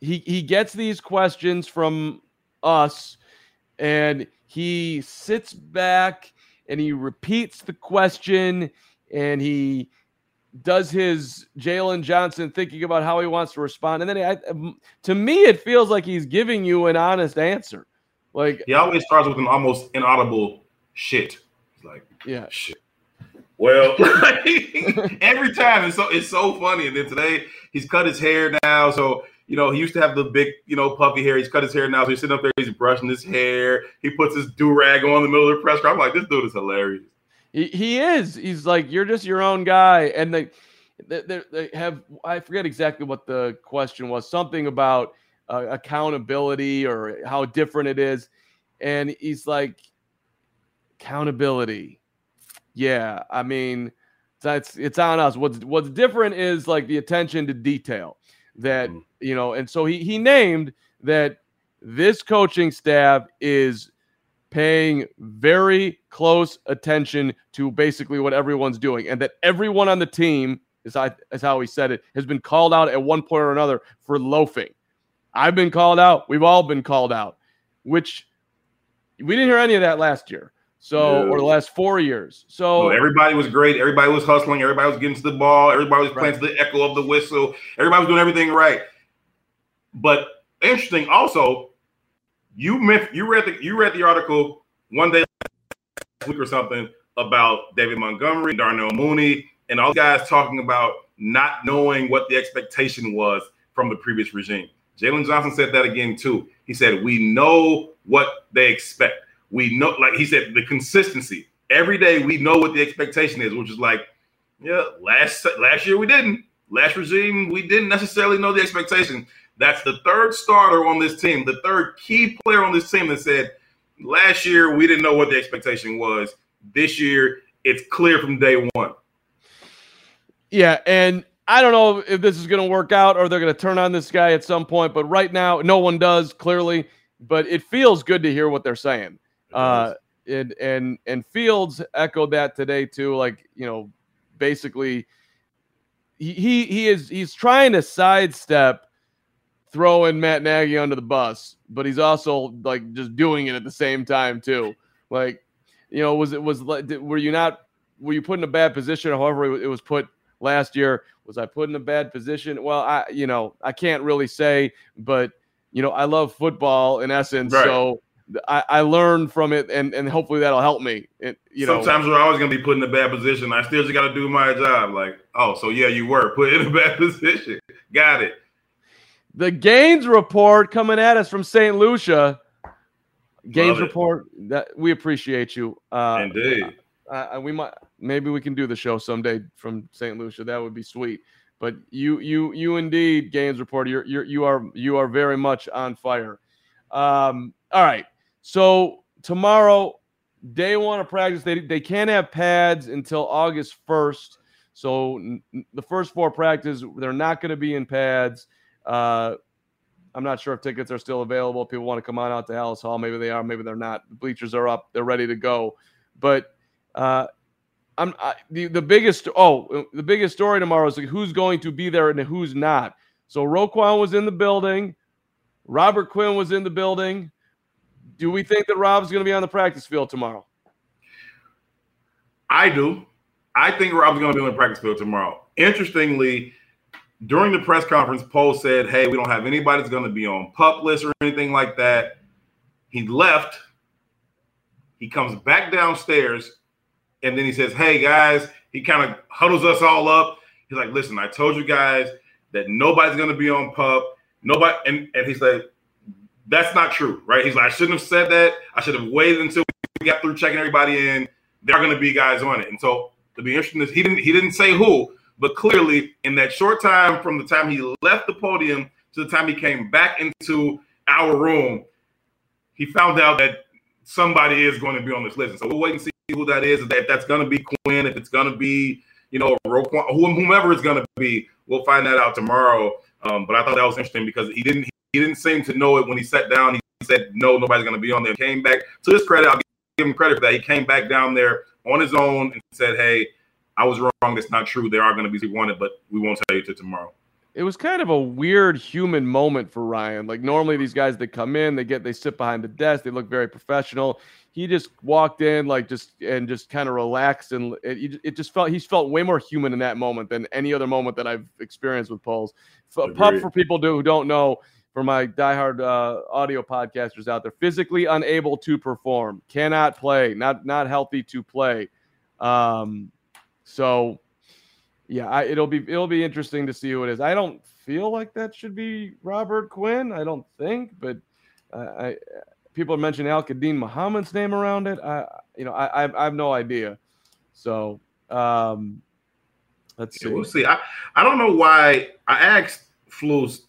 He he gets these questions from us, and he sits back and he repeats the question, and he does his Jaylon Johnson thinking about how he wants to respond, and then I, um, to me it feels like he's giving you an honest answer. Like he always starts with an almost inaudible shit. Like yeah, shit. Well, every time it's so it's so funny. And then today he's cut his hair now, so you know he used to have the big you know puffy hair. He's cut his hair now, so he's sitting up there, he's brushing his hair. He puts his do rag on in the middle of the press I'm like, this dude is hilarious. He, he is. He's like, you're just your own guy, and they, they, they have. I forget exactly what the question was. Something about uh, accountability or how different it is. And he's like, accountability. Yeah, I mean, that's it's on us. What's what's different is like the attention to detail that mm-hmm. you know, and so he he named that this coaching staff is paying very close attention to basically what everyone's doing, and that everyone on the team is I is how he said it has been called out at one point or another for loafing. I've been called out. We've all been called out, which we didn't hear any of that last year. So, yeah. or the last four years. So, well, everybody was great. Everybody was hustling. Everybody was getting to the ball. Everybody was playing right. to the echo of the whistle. Everybody was doing everything right. But interesting, also, you you read the you read the article one day last week or something about David Montgomery, Darnell Mooney, and all the guys talking about not knowing what the expectation was from the previous regime. Jaylon Johnson said that again too. He said, "We know what they expect. We know, like he said, the consistency. Every day we know what the expectation is, which is like Yeah, last last year we didn't. Last regime, we didn't necessarily know the expectation. That's the third starter on this team, the third key player on this team that said last year we didn't know what the expectation was. This year, it's clear from day one. Yeah, and I don't know if this is going to work out or they're going to turn on this guy at some point, but right now, no one does clearly. But it feels good to hear what they're saying. Uh, and and and Fields echoed that today too. Like you know, basically, he he, he is he's trying to sidestep throwing Matt Nagy under the bus, but he's also like just doing it at the same time too. Like, you know, was it was were you not were you put in a bad position? However, it was put last year. Was I put in a bad position? Well, I you know I can't really say, but you know I love football in essence, right. so. I, I learned from it, and, and hopefully that'll help me. It, you Sometimes know. we're always going to be put in a bad position. I still just got to do my job. Like, oh, so yeah, you were put in a bad position. Got it. The Gaines report coming at us from St. Lucia. Gaines report. That we appreciate you. Uh, Indeed. Uh, we might maybe we can do the show someday from St. Lucia. That would be sweet. But you, you, you indeed, Gaines report. You're, you're, you are, you are very much on fire. Um, all right. So tomorrow, day one of practice, they they can't have pads until August first. So the first four practices, they're not going to be in pads. Uh, I'm not sure if tickets are still available. People want to come on out to Halas Hall. Maybe they are. Maybe they're not. The bleachers are up. They're ready to go. But uh, I'm I, the the biggest. Oh, the biggest story tomorrow is like who's going to be there and who's not. So Roquan was in the building. Robert Quinn was in the building. Do we think that Rob's going to be on the practice field tomorrow? I do. I think Rob's going to be on the practice field tomorrow. Interestingly, during the press conference, Poles said, Hey, we don't have anybody that's going to be on pup list or anything like that. He left. He comes back downstairs and then he says, Hey, guys, he kind of huddles us all up. He's like, Listen, I told you guys that nobody's going to be on pup. Nobody. And, and he's like, That's not true, right? He's like, I shouldn't have said that. I should have waited until we got through checking everybody in. There are going to be guys on it. And so to be interesting, he didn't he didn't say who, but clearly, in that short time from the time he left the podium to the time he came back into our room, he found out that somebody is going to be on this list. And so we'll wait and see who that is. If that's going to be Quinn, if it's going to be, you know, Roquan, whomever it's going to be, we'll find that out tomorrow. Um, but I thought that was interesting because he didn't he didn't seem to know it when he sat down. He said, "No, nobody's going to be on there." Came back to his credit, I'll give him credit for that. He came back down there on his own and said, "Hey, I was wrong. That's not true. There are going to be people wanted, but we won't tell you till tomorrow. It was kind of a weird human moment for Ryan. Like normally these guys that come in, they get they sit behind the desk, they look very professional. He just walked in like just and just kind of relaxed and it, it just felt he felt way more human in that moment than any other moment that I've experienced with Poles. Pup for people who don't know, for my diehard uh, audio podcasters out there, physically unable to perform, cannot play, not not healthy to play. Um, so, yeah, I, it'll be it'll be interesting to see who it is. I don't feel like that should be Robert Quinn. I don't think, but uh, I people mentioned Al-Quadin Muhammad's name around it. I you know I I, I have no idea. So um, let's see. Yeah, we'll see. I I don't know why I asked Flus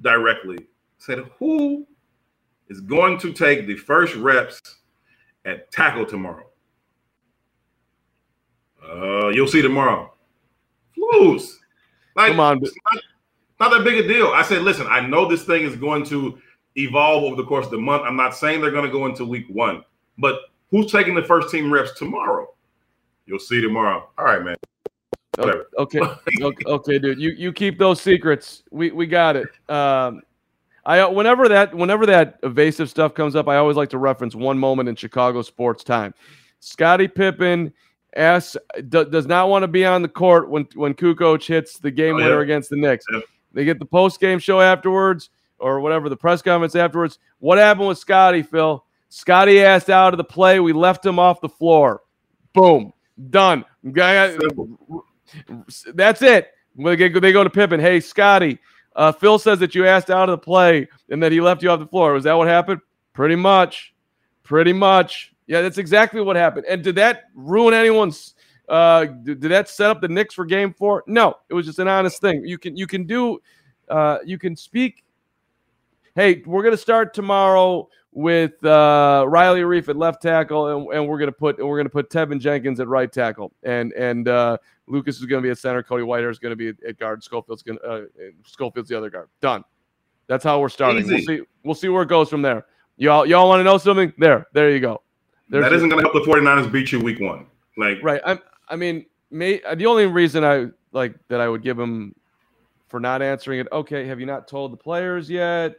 directly. Said who is going to take the first reps at tackle tomorrow? Uh, you'll see tomorrow. Flus. Like, Come on. Not, not that big a deal. I said, listen, I know this thing is going to evolve over the course of the month. I'm not saying they're going to go into week one, but who's taking the first team reps tomorrow? You'll see tomorrow. All right, man. Whatever. Okay. okay, okay, dude. You you keep those secrets. We we got it. Um, I uh, whenever that whenever that evasive stuff comes up, I always like to reference one moment in Chicago sports time. Scottie Pippen asks d- does not want to be on the court when when Kukoc hits the game oh, winner yeah. against the Knicks. Yeah. They get the post game show afterwards or whatever the press conference afterwards. What happened with Scottie, Phil? Scottie asked out of the play. We left him off the floor. Boom, done. That's it. They go to Pippen. Hey, Scottie. Uh, Phil says that you asked out of the play and that he left you off the floor. Was that what happened? Pretty much. Pretty much. Yeah, that's exactly what happened. And did that ruin anyone's Uh, did, did that set up the Knicks for Game Four? No, it was just an honest thing. You can you can do, uh, you can speak. Hey, we're gonna start tomorrow with uh, Riley Reiff at left tackle, and, and we're gonna put we're gonna put Teven Jenkins at right tackle, and and uh, Lucas is gonna be at center. Cody Whitehair is gonna be at guard. Schofield's gonna uh, Schofield's the other guard. Done. That's how we're starting. Easy. We'll see. We'll see where it goes from there. Y'all y'all want to know something? There, there you go. There's that isn't going to help the 49ers beat you week one. Like right. I I mean, may the only reason I like that I would give him for not answering it. Okay, have you not told the players yet?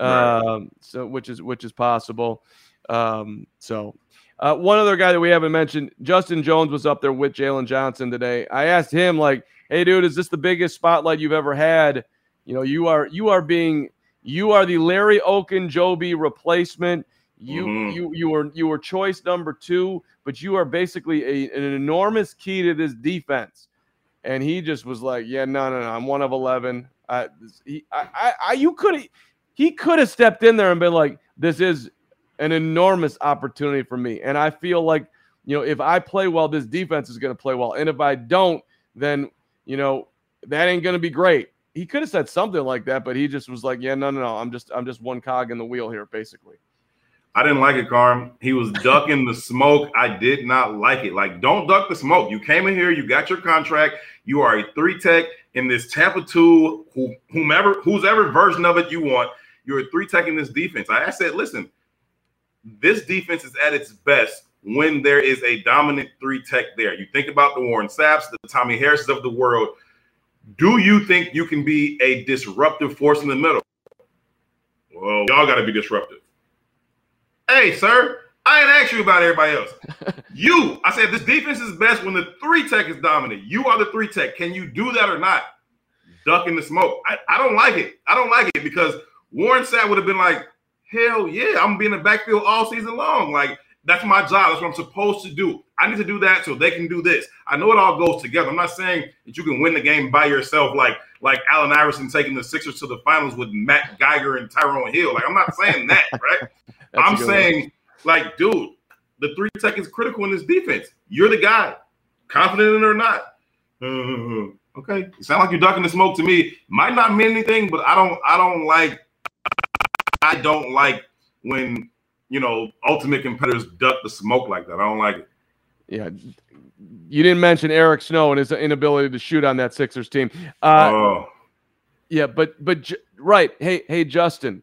Right. Um, so which is which is possible. Um, so uh, one other guy that we haven't mentioned, Justin Jones was up there with Jaylon Johnson today. I asked him like, "Hey, dude, is this the biggest spotlight you've ever had? You know, you are you are being you are the Larry Ogunjobi replacement. You mm-hmm. you you were you were choice number two, but you are basically a, an enormous key to this defense." And he just was like, "Yeah, no, no, no. I'm one of eleven. I, he, I, I, I you could he could have stepped in there and been like, this is an enormous opportunity for me. And I feel like, you know, if I play well, this defense is going to play well. And if I don't, then, you know, that ain't going to be great. He could have said something like that, but he just was like, yeah, no, no, no. I'm just, I'm just one cog in the wheel here, basically. I didn't like it, Carm. He was ducking the smoke. I did not like it. Like, don't duck the smoke. You came in here, you got your contract. You are a three tech in this Tampa 2, whomever, whose ever version of it you want. You're three teching this defense. I said, listen, this defense is at its best when there is a dominant three tech there. You think about the Warren Saps, the Tommy Harrises of the world. Do you think you can be a disruptive force in the middle? Well, y'all got to be disruptive. Hey, sir, I ain't asked you about everybody else. you, I said this defense is best when the three tech is dominant. You are the three tech. Can you do that or not? Duck in the smoke. I, I don't like it. I don't like it because Warren Sapp would have been like, hell yeah, I'm gonna be in the backfield all season long. Like that's my job. That's what I'm supposed to do. I need to do that so they can do this. I know it all goes together. I'm not saying that you can win the game by yourself, like like Allen Iverson taking the Sixers to the finals with Matt Geiger and Tyrone Hill. Like I'm not saying that, right? I'm saying, one. like, dude, the three tech is critical in this defense. You're the guy, confident in it or not. Uh, okay, it sounds like you're ducking the smoke to me. Might not mean anything, but I don't, I don't like I don't like when you know ultimate competitors duck the smoke like that. I don't like it. Yeah, you didn't mention Eric Snow and his inability to shoot on that Sixers team. Uh, oh. Yeah, but but right. Hey hey Justin,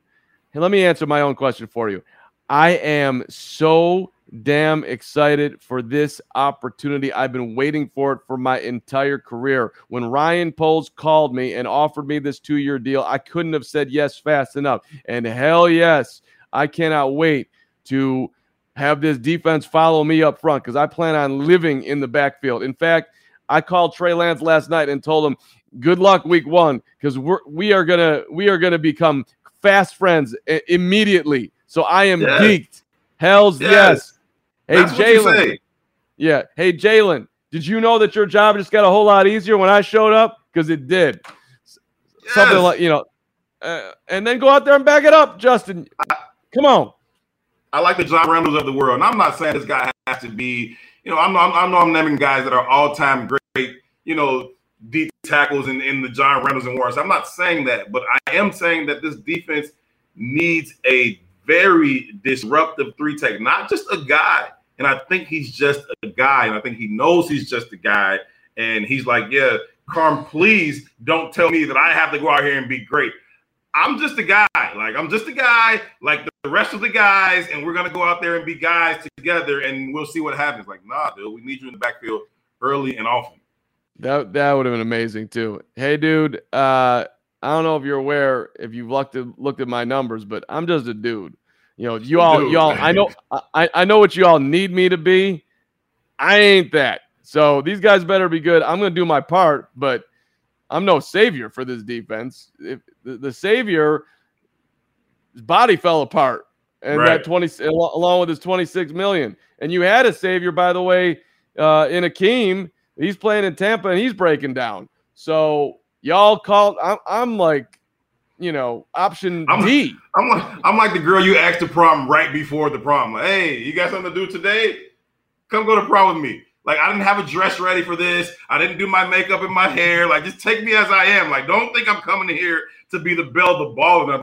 hey, let me answer my own question for you. I am so damn excited for this opportunity. I've been waiting for it for my entire career. When Ryan Poles called me and offered me this two year deal, I couldn't have said yes fast enough. And hell yes, I cannot wait to have this defense follow me up front because I plan on living in the backfield. In fact, I called Trey Lance last night and told him, "Good luck week one, because we're we are gonna we are gonna become fast friends immediately." So I am yes. geeked. Hell's yes. yes. Hey, Jaylon. Yeah. Hey, Jaylon, did you know that your job just got a whole lot easier when I showed up? Because it did. Yes. Something like, you know, uh, and then go out there and back it up, Justin. I, Come on. I like the John Randles of the world. And I'm not saying this guy has to be, you know, I'm, I'm, I know I'm naming guys that are all time great, you know, deep tackles in, in the John Randles and Warrens. I'm not saying that, but I am saying that this defense needs a very disruptive three tech, not just a guy. And I think he's just a guy, and I think he knows he's just a guy. And he's like, yeah, Carm, please don't tell me that I have to go out here and be great. I'm just a guy. Like I'm just a guy, like the rest of the guys, and we're gonna go out there and be guys together, and we'll see what happens. Like, nah, dude, we need you in the backfield early and often. That that would have been amazing too. Hey, dude, uh, I don't know if you're aware if you've looked at looked at my numbers, but I'm just a dude. You know, you all, dude, you all. I know, I, I know what you all need me to be. I ain't that. So these guys better be good. I'm gonna do my part, but I'm no savior for this defense. If the, the savior, his body fell apart, and right. that 20 along with his 26 million. And you had a savior, by the way, uh, in Akiem. He's playing in Tampa and he's breaking down. So y'all called. I'm, I'm like, you know, option I'm, D. I'm like, I'm like the girl you asked to prom right before the prom. Like, hey, you got something to do today? Come go to prom with me. Like I didn't have a dress ready for this. I didn't do my makeup and my hair. Like just take me as I am. Like don't think I'm coming here to be the belle of the ball.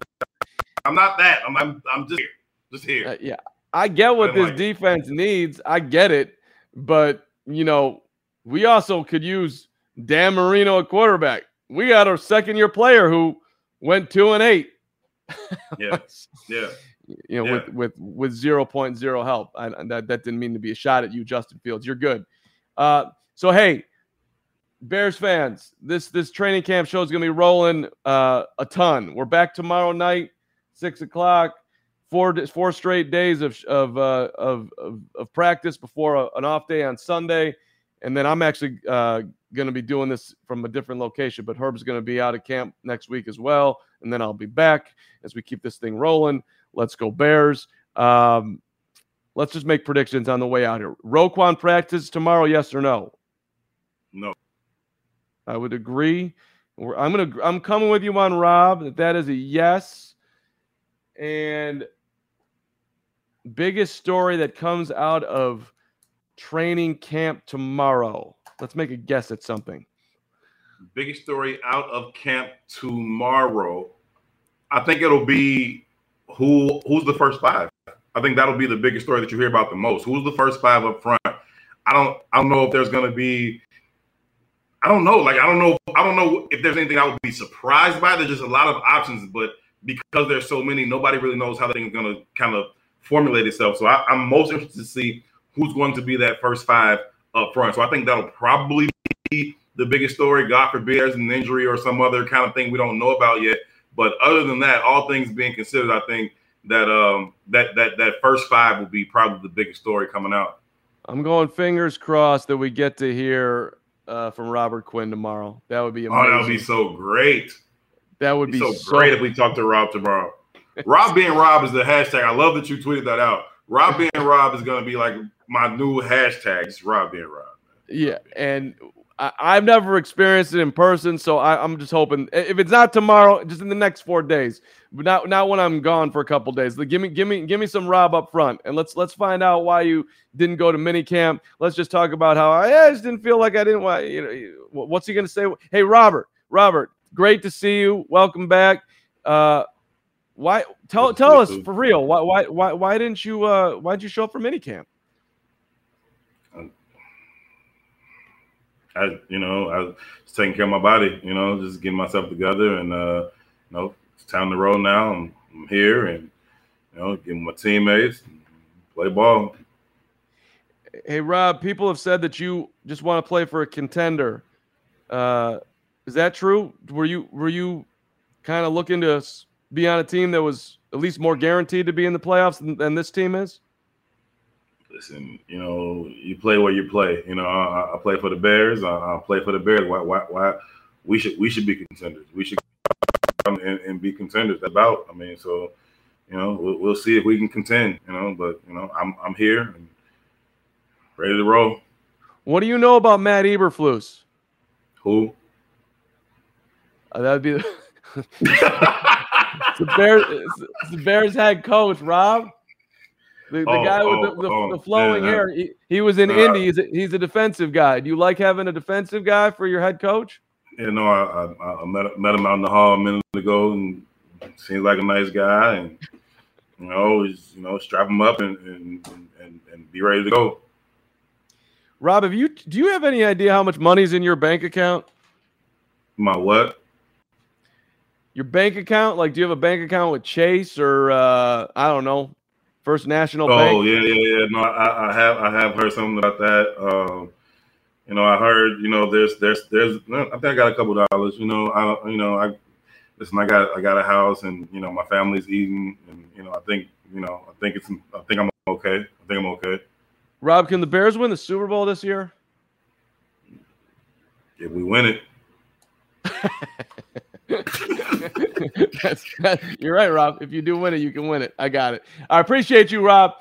I'm not that. I'm I'm, I'm just here. Just here. Uh, yeah, I get what this like defense needs. I get it, but you know, we also could use Dan Marino at quarterback. We got a second year player who went two and eight. yeah, yeah. You know, yeah. with with with 0.0 help. I, that that didn't mean to be a shot at you, Justin Fields. You're good. Uh, so hey, Bears fans, this this training camp show is going to be rolling uh, a ton. We're back tomorrow night, six o'clock. Four four straight days of of uh, of, of, of practice before a, an off day on Sunday, and then I'm actually uh, going to be doing this from a different location. But Herb's going to be out of camp next week as well, and then I'll be back as we keep this thing rolling. Let's go Bears. Um, let's just make predictions on the way out here. Roquan practice tomorrow, yes or no? No. I would agree. I'm gonna I'm coming with you on Rob that that is a yes. And biggest story that comes out of training camp tomorrow. Let's make a guess at something. Biggest story out of camp tomorrow. I think it'll be who who's the first five. I think that'll be the biggest story that you hear about the most. Who's the first five up front? I don't I don't know if there's gonna be I don't know. Like I don't know. I don't know if there's anything I would be surprised by. There's just a lot of options, but because there's so many, nobody really knows how the thing's gonna kind of formulate itself. So I, I'm most interested to see who's going to be that first five up front. So I think that'll probably be the biggest story. God forbid there's an injury or some other kind of thing we don't know about yet. But other than that, all things being considered, I think that um that that that first five will be probably the biggest story coming out. I'm going fingers crossed that we get to hear uh, from Robert Quinn tomorrow. That would be amazing. Oh, that would be so great. That would be, so, so great if we talk to Rob tomorrow. Rob being Rob is the hashtag. I love that you tweeted that out. Rob being Rob is going to be like my new hashtag. is Rob being Rob. Yeah, and I, have never experienced it in person, so I, am just hoping if it's not tomorrow, just in the next four days, but not not when I'm gone for a couple days. Like, give me give me give me some Rob up front, and let's let's find out why you didn't go to mini camp. Let's just talk about how I, I just didn't feel like I didn't want. You know, what's he going to say? Hey, Robert, Robert, great to see you. Welcome back. Uh, why tell tell us for real? Why why why why didn't you uh why didn't you show up for mini I, you know, I was taking care of my body, you know, just getting myself together, and uh, you know, it's time to roll now. I'm, I'm here, and you know, getting my teammates, play ball. Hey, Rob, people have said that you just want to play for a contender. Uh, is that true? Were you were you kind of looking to be on a team that was at least more guaranteed to be in the playoffs than, than this team is? Listen, you know, you play where you play. You know, I, I play for the Bears. I, I, play for the Bears. Why, why, why? We should, we should be contenders. We should come and, and be contenders. About, I mean, so, you know, we'll, we'll, see if we can contend. You know, but you know, I'm, I'm here and ready to roll. What do you know about Matt Eberflus? Who? Uh, that would be the, the Bears. the Bears head coach, Rob. The, the oh, guy with oh, the, the, oh, the flowing hair, he, he, was in uh, Indy. He's a, he's a defensive guy. Do you like having a defensive guy for your head coach? You know, I, I, I met, met him out in the hall a minute ago, and seems like a nice guy. And you know, you know, strap him up and and, and and be ready to go. Rob, have you do you have any idea how much money's in your bank account? My what? Your bank account? Like, do you have a bank account with Chase or uh, I don't know, First National oh, Bank. Oh yeah, yeah, yeah. No, I, I, have I have heard something about that. Um, you know, I heard you know there's there's there's I think I got a couple dollars. You know, I you know I listen. I got I got a house and you know my family's eating and you know I think you know I think it's I think I'm okay. I think I'm okay. Rob, can the Bears win the Super Bowl this year? If we win it. you're right, Rob. If you do win it, you can win it. I got it. I appreciate you, Rob.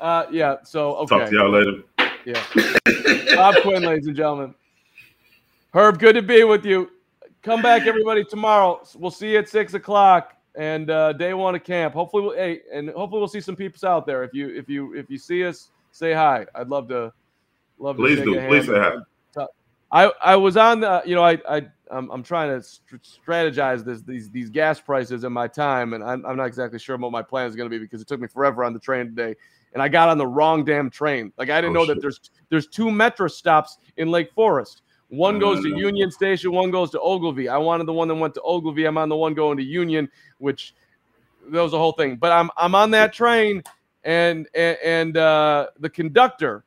Uh, yeah. So okay. Talk to y'all later. Yeah. Rob Quinn, ladies and gentlemen. Herb, good to be with you. Come back, everybody, tomorrow. We'll see you at six o'clock and uh, day one of camp. Hopefully, we'll hey, and hopefully we'll see some peeps out there. If you if you if you see us, say hi. I'd love to Love Please to do. shake a Please say hi. I I was on the you know I I I'm, I'm trying to st- strategize this these these gas prices in my time and I'm, I'm not exactly sure what my plan is going to be because it took me forever on the train today and I got on the wrong damn train. Like I didn't Oh, know that there's there's two metro stops in Lake Forest. One goes to. Union Station one goes to Ogilvie. I wanted the one that went to Ogilvie. I'm on the one going to Union which that was the whole thing. But I'm I'm on that train and and, and uh, the conductor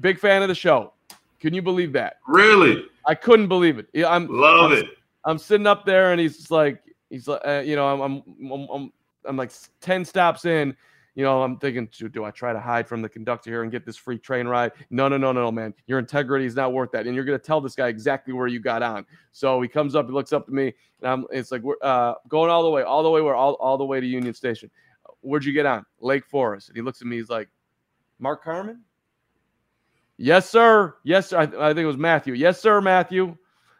big fan of the show can you believe that Really? I couldn't believe it. Yeah, I'm Love I'm, it. I'm sitting up there, and he's like, he's like, uh, you know, I'm, I'm, I'm, I'm, I'm like ten stops in. You know, I'm thinking, do, I try to hide from the conductor here and get this free train ride? No, no, no, no, man. Your integrity is not worth that, and you're gonna tell this guy exactly where you got on. So he comes up, he looks up to me, and I'm, it's like we're uh, going all the way, all the way, where all, all the way to Union Station. Where'd you get on? Lake Forest. And he looks at me, he's like, Mark Carman. Yes, sir. Yes, sir. I, I think it was Matthew. Yes, sir, Matthew.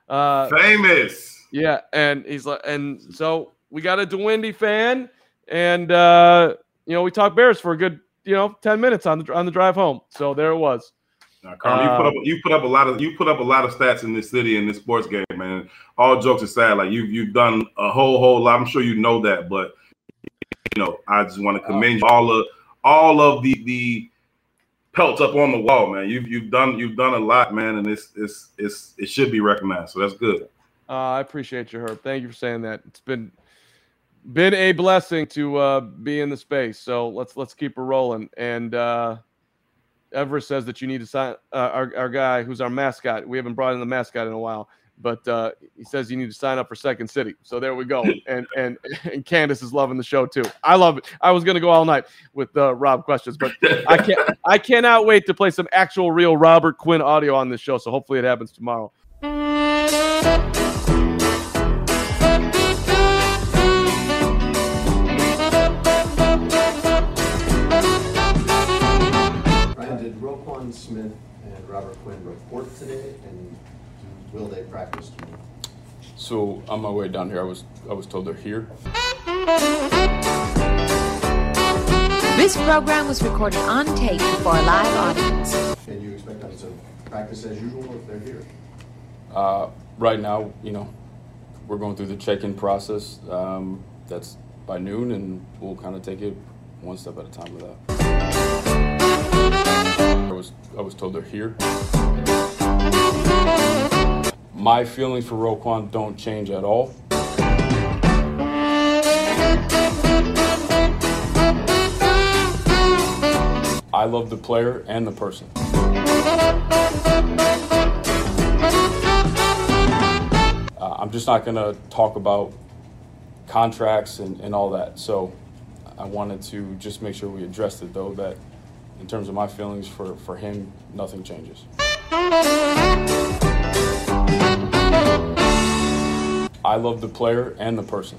Uh, Famous. yeah, and he's like, and so we got a DeWindy fan, and uh, you know we talked Bears for a good, you know, ten minutes on the on the drive home. So there it was. Now, Carman, you put Um, up you put up a lot of you put up a lot of stats in this city in this sports game, man. All jokes aside, like you've you've done a whole whole lot. I'm sure you know that, but you know, I just want to commend you all of all of the the pelts up on the wall, man. You've you've done you've done a lot, man, and it's it's it's it should be recognized. So that's good. Uh, I appreciate you, Herb. Thank you for saying that. It's been been a blessing to uh, be in the space. So let's let's keep it rolling. And uh, Everest says that you need to sign uh, our our guy who's our mascot. We haven't brought in the mascot in a while, but uh, he says you need to sign up for Second City. So there we go. And and and Candace is loving the show too. I love it. I was gonna go all night with uh, Rob questions, but I can't. I cannot wait to play some actual real Robert Quinn audio on this show. So hopefully it happens tomorrow. Ryan, did Roquan Smith and Robert Quinn report today, and will they practice tomorrow? So on my way down here, I was I was told they're here. This program was recorded on tape for a live audience. And you expect them to practice as usual if they're here? Uh, right now, you know, we're going through the check-in process. Um, that's by noon, and we'll kind of take it one step at a time with that. I was I was told they're here. My feelings for Roquan don't change at all. I love the player and the person. Uh, I'm just not going to talk about contracts and, and all that. So I wanted to just make sure we addressed it, though, that in terms of my feelings for, for him, nothing changes. I love the player and the person.